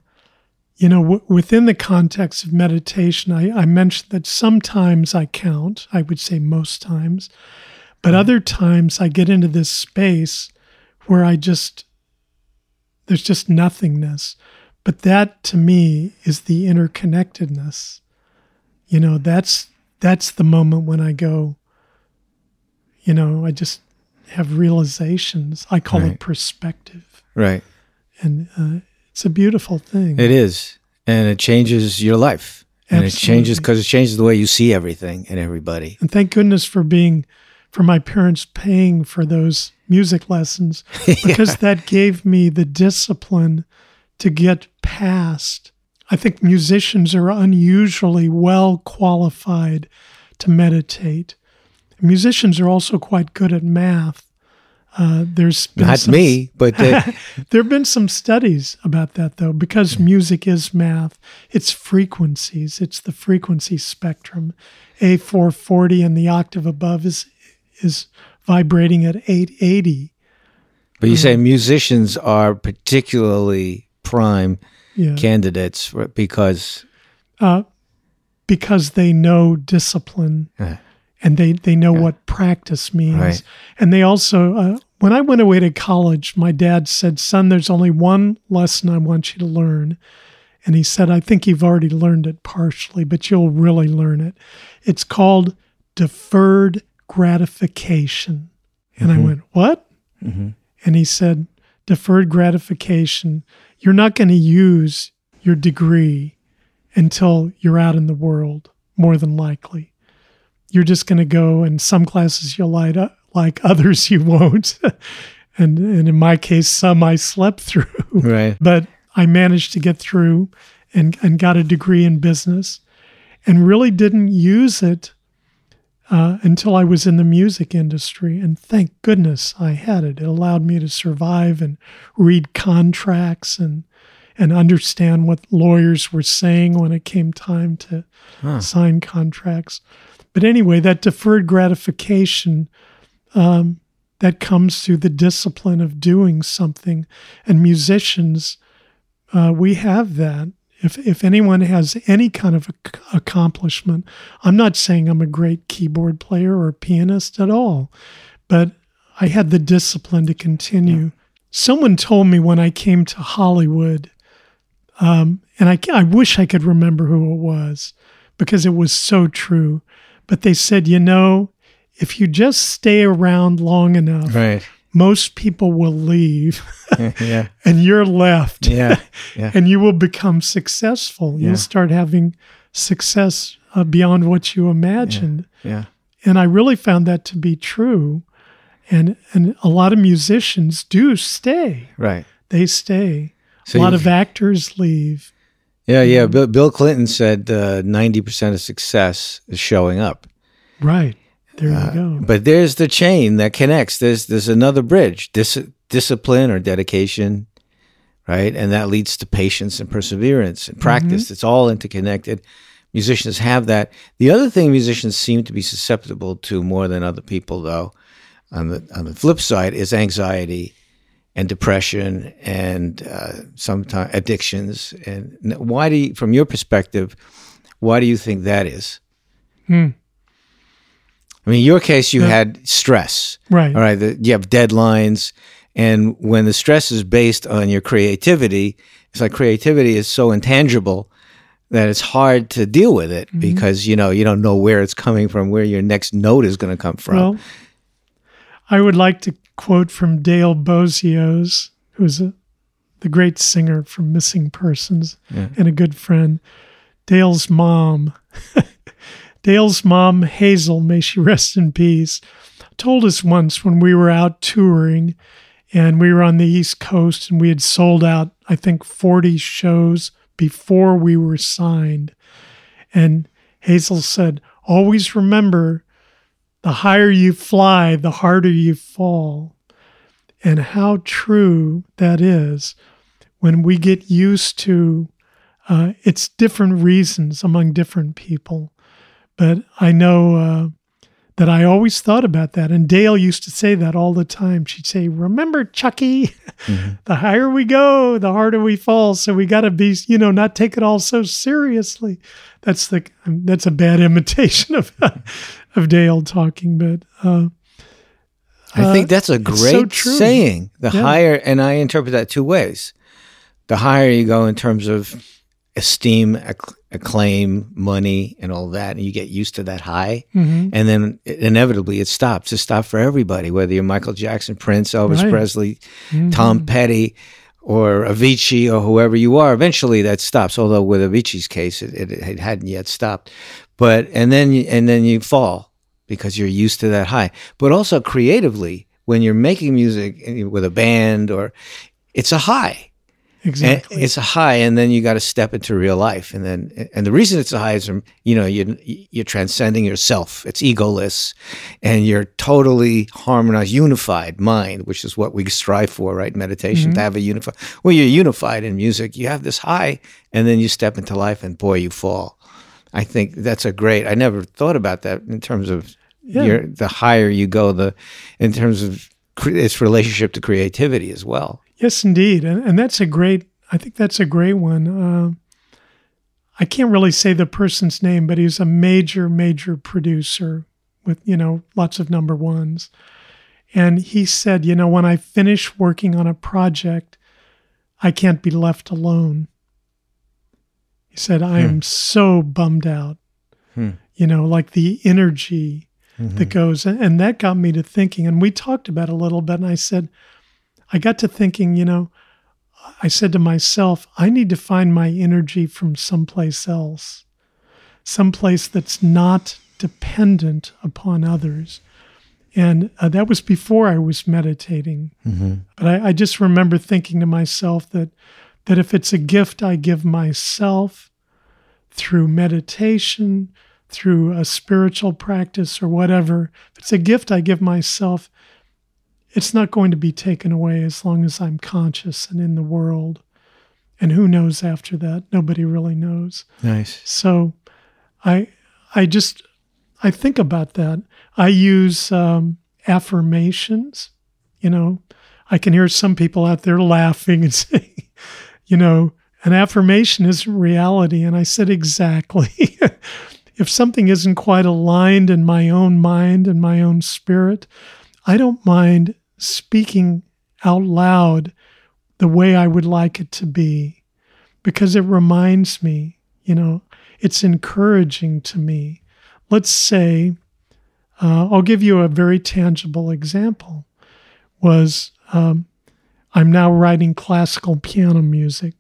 you know w- within the context of meditation I, I mentioned that sometimes i count i would say most times but other times i get into this space where i just there's just nothingness. But that to me is the interconnectedness. You know that's that's the moment when i go you know i just have realizations. I call Right. it perspective. Right. and uh, it's a beautiful thing. It is, and it changes your life, and it changes because it changes the way you see everything and everybody. and thank goodness for being, for my parents paying for those music lessons (laughs) because that gave me the discipline to get past. I think musicians are unusually well qualified to meditate. Musicians are also quite good at math. Uh, there's been Not some- me, but uh, (laughs) There have been some studies about that, though, because music is math. It's frequencies. It's the frequency spectrum. A440 and the octave above is is vibrating at 880. but you say Mm-hmm. musicians are particularly prime Yeah, candidates because uh, because they know discipline uh, and they they know what practice means. Right. And they also, uh, when I went away to college, my dad said, "Son, there's only one lesson I want you to learn." And he said, I think you've already learned it partially, but you'll really learn it. It's called deferred gratification. And I went, What? Mhm. And he said, Deferred gratification. You're not going to use your degree until you're out in the world, more than likely. You're just going to go, and some classes you'll light up, like others you won't. (laughs) and, and in my case, some I slept through right, (laughs) but I managed to get through and, and got a degree in business and really didn't use it uh, until I was in the music industry. And thank goodness I had it. It allowed me to survive and read contracts and and understand what lawyers were saying when it came time to Huh. sign contracts. But anyway, that deferred gratification um, that comes through the discipline of doing something, and musicians, uh, we have that. If if anyone has any kind of ac- accomplishment, I'm not saying I'm a great keyboard player or pianist at all, but I had the discipline to continue. Someone told me when I came to Hollywood, um, and I, I wish I could remember who it was because it was so true. But they said, you know, if you just stay around long enough, right, most people will leave (laughs) yeah, (laughs) and you're left yeah, (laughs) yeah, and you will become successful. Yeah. You'll start having success uh, beyond what you imagined. yeah. and I really found that to be true. And and a lot of musicians do stay. Right. They stay. So a lot of actors leave. Yeah, yeah. Bill, Bill Clinton said uh, ninety percent of success is showing up. Right. There you go. But there's the chain that connects. There's there's another bridge. Dis- discipline or dedication, right? And that leads to patience and perseverance and practice. It's all interconnected. Musicians have that. The other thing musicians seem to be susceptible to more than other people, though, on the on the flip side, is anxiety and depression and uh, sometimes addictions. And why do you, from your perspective, why do you think that is? Hmm. I mean, in your case, you had stress. Right. All right. The, you have deadlines. And when the stress is based on your creativity, it's like creativity is so intangible that it's hard to deal with it Mm-hmm. because, you know, you don't know where it's coming from, where your next note is going to come from. Well, I would like to quote from Dale Bozzio, who's a, the great singer from Missing Persons and a good friend. Dale's mom, (laughs) Dale's mom, Hazel, may she rest in peace, told us once when we were out touring and we were on the East Coast and we had sold out, I think, 40 shows before we were signed. And Hazel said, Always remember the higher you fly, the harder you fall. And how true that is when we get used to uh, it's different reasons among different people. But I know uh, that I always thought about that. And Dale used to say that all the time. She'd say, Remember, Chucky, (laughs) the higher we go, the harder we fall. So we got to be, you know, not take it all so seriously. That's the that's a bad (laughs) imitation of of Dale talking, but uh, I think that's a so great true. saying. The Yeah. higher, and I interpret that two ways. The higher you go in terms of esteem, acc- acclaim, money, and all that, and you get used to that high, mhm. and then inevitably it stops. It stops for everybody, whether you're Michael Jackson, Prince, Elvis Right. Presley, Mhm. Tom Petty, or Avicii, or whoever you are. Eventually that stops. Although with Avicii's case, it, it, it hadn't yet stopped. But and then and then you fall because you're used to that high. But also creatively, when you're making music with a band, or it's a high. And exactly. it's a high, and then you got to step into real life, and then and the reason it's a high is from you know you're, you're transcending yourself. It's egoless, and you're totally harmonized, unified mind, which is what we strive for, right? Meditation to mm-hmm. have a unified. Well, you're unified in music. You have this high, and then you step into life, and boy, you fall. I think that's a great. I never thought about that in terms of Yeah. your the higher you go, the in terms of its relationship to creativity as well. Yes, indeed, and and that's a great. I think that's a great one. Uh, I can't really say the person's name, but he's a major, major producer with you know lots of number ones, and he said, you know, when I finish working on a project, I can't be left alone. He said, I am so bummed out. Hmm. You know, like the energy that goes, and that got me to thinking. And we talked about it a little bit, and I said. I got to thinking, you know, I said to myself, I need to find my energy from someplace else, someplace that's not dependent upon others. And uh, that was before I was meditating. But I, I just remember thinking to myself that that if it's a gift I give myself through meditation, through a spiritual practice or whatever, if it's a gift I give myself, it's not going to be taken away as long as I'm conscious and in the world. And who knows after that? Nobody really knows. Nice. So I I just I think about that. I use um, affirmations. You know, I can hear some people out there laughing and (laughs) saying, you know, an affirmation isn't reality. And I said, exactly. (laughs) if something isn't quite aligned in my own mind and my own spirit, I don't mind speaking out loud the way I would like it to be because it reminds me, you know, it's encouraging to me. Let's say, uh, I'll give you a very tangible example. Was um, I'm now writing classical piano music,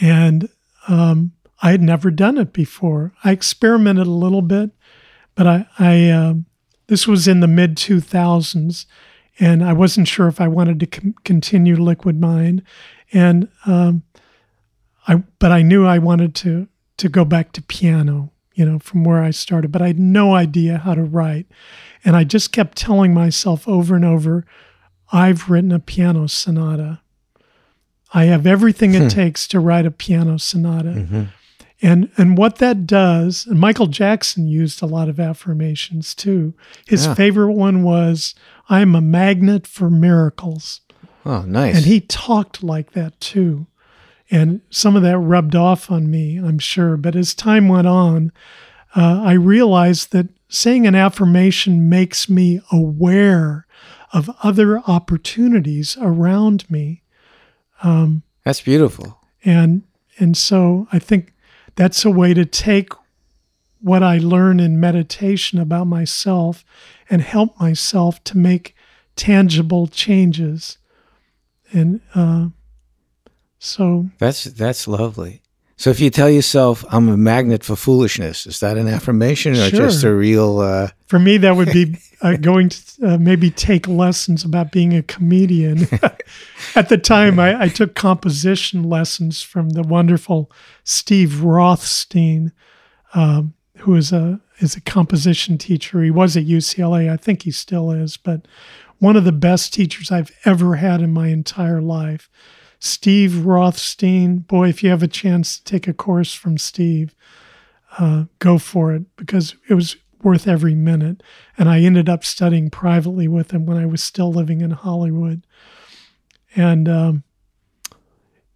and um, I had never done it before. I experimented a little bit, but I I, um this was in the mid 2000s, and I wasn't sure if I wanted to com- continue Liquid Mind, and um, I but I knew I wanted to to go back to piano, you know, from where I started, but I had no idea how to write, and I just kept telling myself over and over, I've written a piano sonata. I have everything it hmm. takes to write a piano sonata. Mm-hmm. And and what that does, and Michael Jackson used a lot of affirmations too. His yeah. favorite one was, I'm a magnet for miracles. Oh, nice. And he talked like that too. And some of that rubbed off on me, I'm sure. But as time went on, uh, I realized that saying an affirmation makes me aware of other opportunities around me. Um, That's beautiful. And and so I think that's a way to take what I learn in meditation about myself and help myself to make tangible changes. And uh, so that's that's lovely. So if you tell yourself, "I'm a magnet for foolishness," is that an affirmation or sure. just a real? Uh... For me, that would be (laughs) uh, going to uh, maybe take lessons about being a comedian. (laughs) At the time, I, I, took composition lessons from the wonderful Steve Rothstein, um, who is a is a composition teacher. He was at UCLA, I think he still is, but one of the best teachers I've ever had in my entire life. Steve Rothstein, boy, if you have a chance to take a course from Steve, uh, go for it because it was worth every minute. And I ended up studying privately with him when I was still living in Hollywood. And um,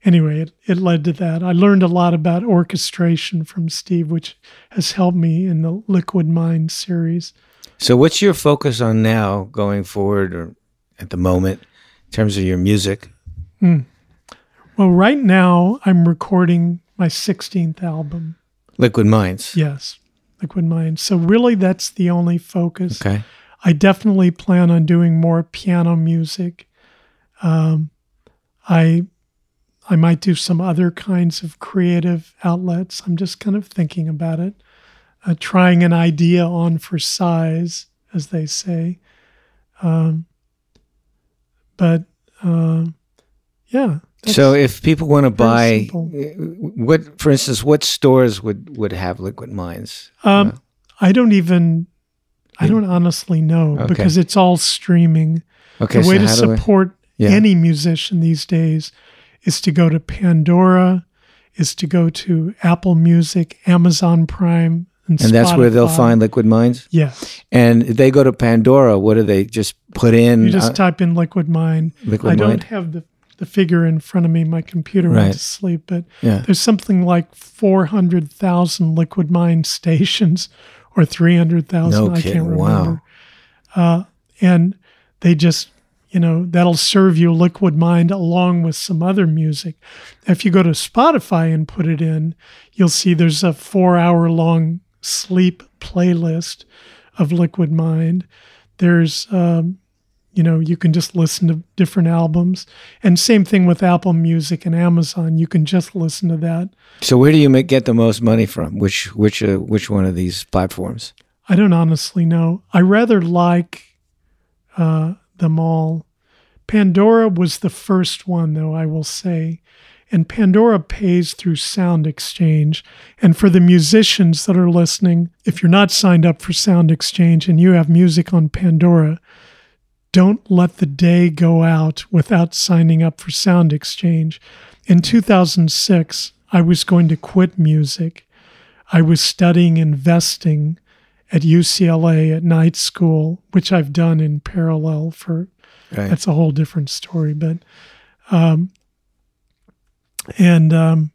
anyway, it, it led to that. I learned a lot about orchestration from Steve, which has helped me in the Liquid Mind series. So, what's your focus on now going forward or at the moment in terms of your music? Mm. Well, right now I'm recording my 16th album. Liquid Minds. Yes, Liquid Minds. So really that's the only focus. Okay. I definitely plan on doing more piano music. Um, I I might do some other kinds of creative outlets. I'm just kind of thinking about it, uh, trying an idea on for size, as they say. Um, but uh, yeah, so if people want to buy, simple. what, for instance, what stores would would have Liquid Minds? Um, I don't even, I don't honestly know okay. because it's all streaming. Okay, the way so to support yeah. any musician these days is to go to Pandora, is to go to Apple Music, Amazon Prime, and, and that's where they'll find Liquid Minds. Yeah. And they go to Pandora. What do they just put in? You just uh, type in Liquid Mind. Liquid I don't have the the figure in front of me. My computer right. went to sleep, but yeah. there's something like 400,000 liquid mind (laughs) stations or 300,000. No I can't remember. Wow. Uh, and they just, you know, that'll serve you liquid mind along with some other music. If you go to Spotify and put it in, you'll see there's a four hour long sleep playlist of liquid mind. There's um, you know you can just listen to different albums. And same thing with apple music and amazon. You can just listen to that. So where do you make, get the most money from? Which which uh, which one of these platforms? I don't honestly know. I rather like uh, them all pandora was the first one though i will say and pandora pays through sound exchange and for the musicians that are listening if you're not signed up for sound exchange and you have music on pandora don't let the day go out without signing up for Sound Exchange. In 2006, I was going to quit music. I was studying investing at UCLA at night school, which I've done in parallel for right. that's a whole different story. But, um, and um,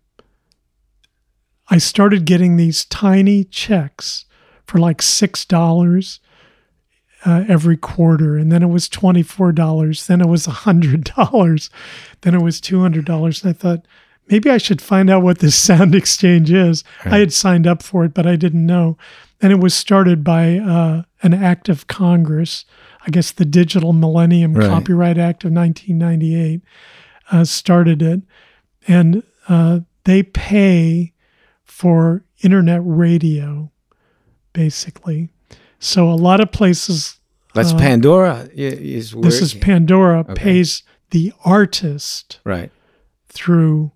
I started getting these tiny checks for like $6 uh, every quarter. And then it was $24. Then it was $100. Then it was $200. And I thought, maybe I should find out what this (laughs) sound exchange is. Right. I had signed up for it, but I didn't know. And it was started by uh, an act of Congress, I guess the Digital Millennium right. Copyright Act of 1998 uh, started it. And uh, they pay for internet radio, basically. So a lot of places. That's uh, Pandora. Is where, This is Pandora pays the artist right, through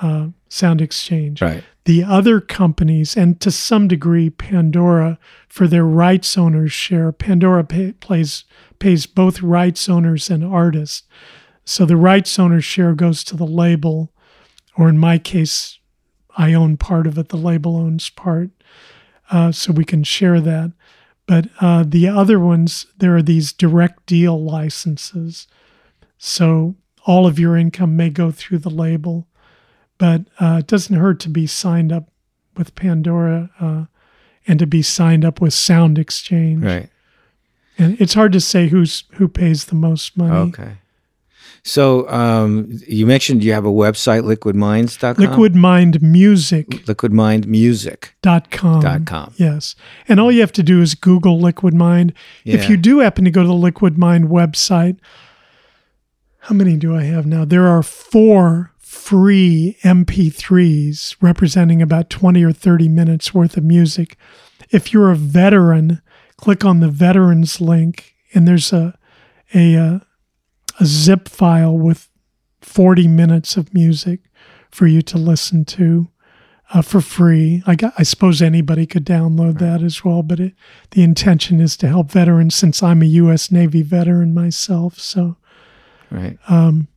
uh, Sound Exchange. right, The other companies, and to some degree, Pandora, for their rights owners share, Pandora pay, plays pays both rights owners and artists. So the rights owner share goes to the label, or in my case, I own part of it. The label owns part, uh, so we can share that. But uh, the other ones, there are these direct deal licenses. So all of your income may go through the label, but uh, it doesn't hurt to be signed up with Pandora uh, and to be signed up with Sound Exchange. right. And it's hard to say who's who pays the most money. Okay. So um, you mentioned you have a website, liquidminds.com? Liquidmindmusic.com. Liquidmindmusic.com. Dot com. Yes. And all you have to do is Google Liquid Mind. If you do happen to go to the Liquid Mind website, how many do I have now? There are four free MP3s representing about 20 or 30 minutes worth of music. If you're a veteran, click on the veterans link and there's a a uh, a zip file with 40 minutes of music for you to listen to uh, for free. I got, I suppose anybody could download that as well, but it, the intention is to help veterans since I'm a U.S. Navy veteran myself. So, Right. Um,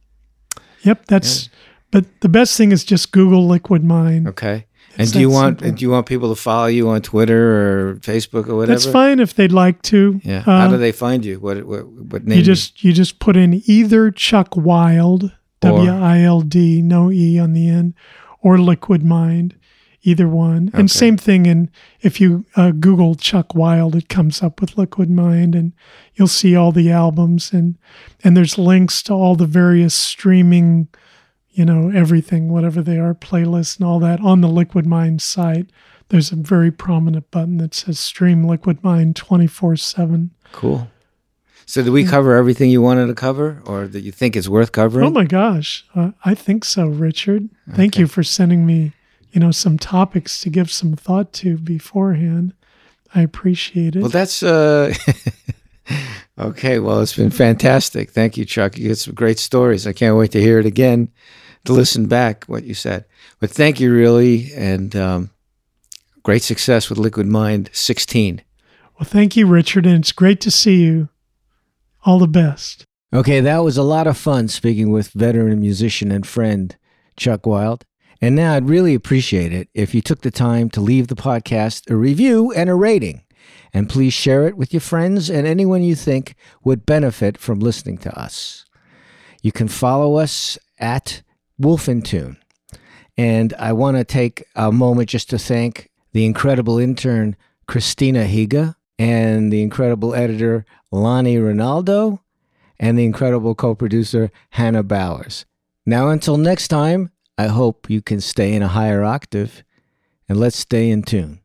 yep, that's. But the best thing is just Google Liquid Mind. Okay. And do you want simple. do you want people to follow you on Twitter or Facebook or whatever? That's fine if they'd like to. Yeah. Uh, How do they find you? What what, what name? you just you just put in either Chuck Wild, W I L D, no E on the end, or Liquid Mind, either one. Okay. And same thing. And if you uh, Google Chuck Wild, it comes up with Liquid Mind, and you'll see all the albums and and there's links to all the various streaming, you know, everything, whatever they are, playlists and all that on the Liquid Mind site. There's a very prominent button that says Stream Liquid Mind 24 7. Cool. So did we cover everything you wanted to cover, or that you think is worth covering? Oh my gosh, uh, I think so, Richard. Thank you for sending me, you know, some topics to give some thought to beforehand. I appreciate it. Well, that's uh, (laughs) okay. Well, it's been fantastic. Thank you, Chuck. You get some great stories. I can't wait to hear it again, to listen back what you said. But thank you, really, and um, great success with Liquid Mind 16. well, thank you, Richard, and it's great to see you. All the best. Okay, that was a lot of fun speaking with veteran musician and friend Chuck Wild. And now I'd really appreciate it if you took the time to leave the podcast a review and a rating. And please share it with your friends and anyone you think would benefit from listening to us. You can follow us at Wolfintune. And I want to take a moment just to thank the incredible intern Christina Higa and the incredible editor Lonnie Ronaldo and the incredible co producer Hannah Bowers. Now, until next time, I hope you can stay in a higher octave and let's stay in tune.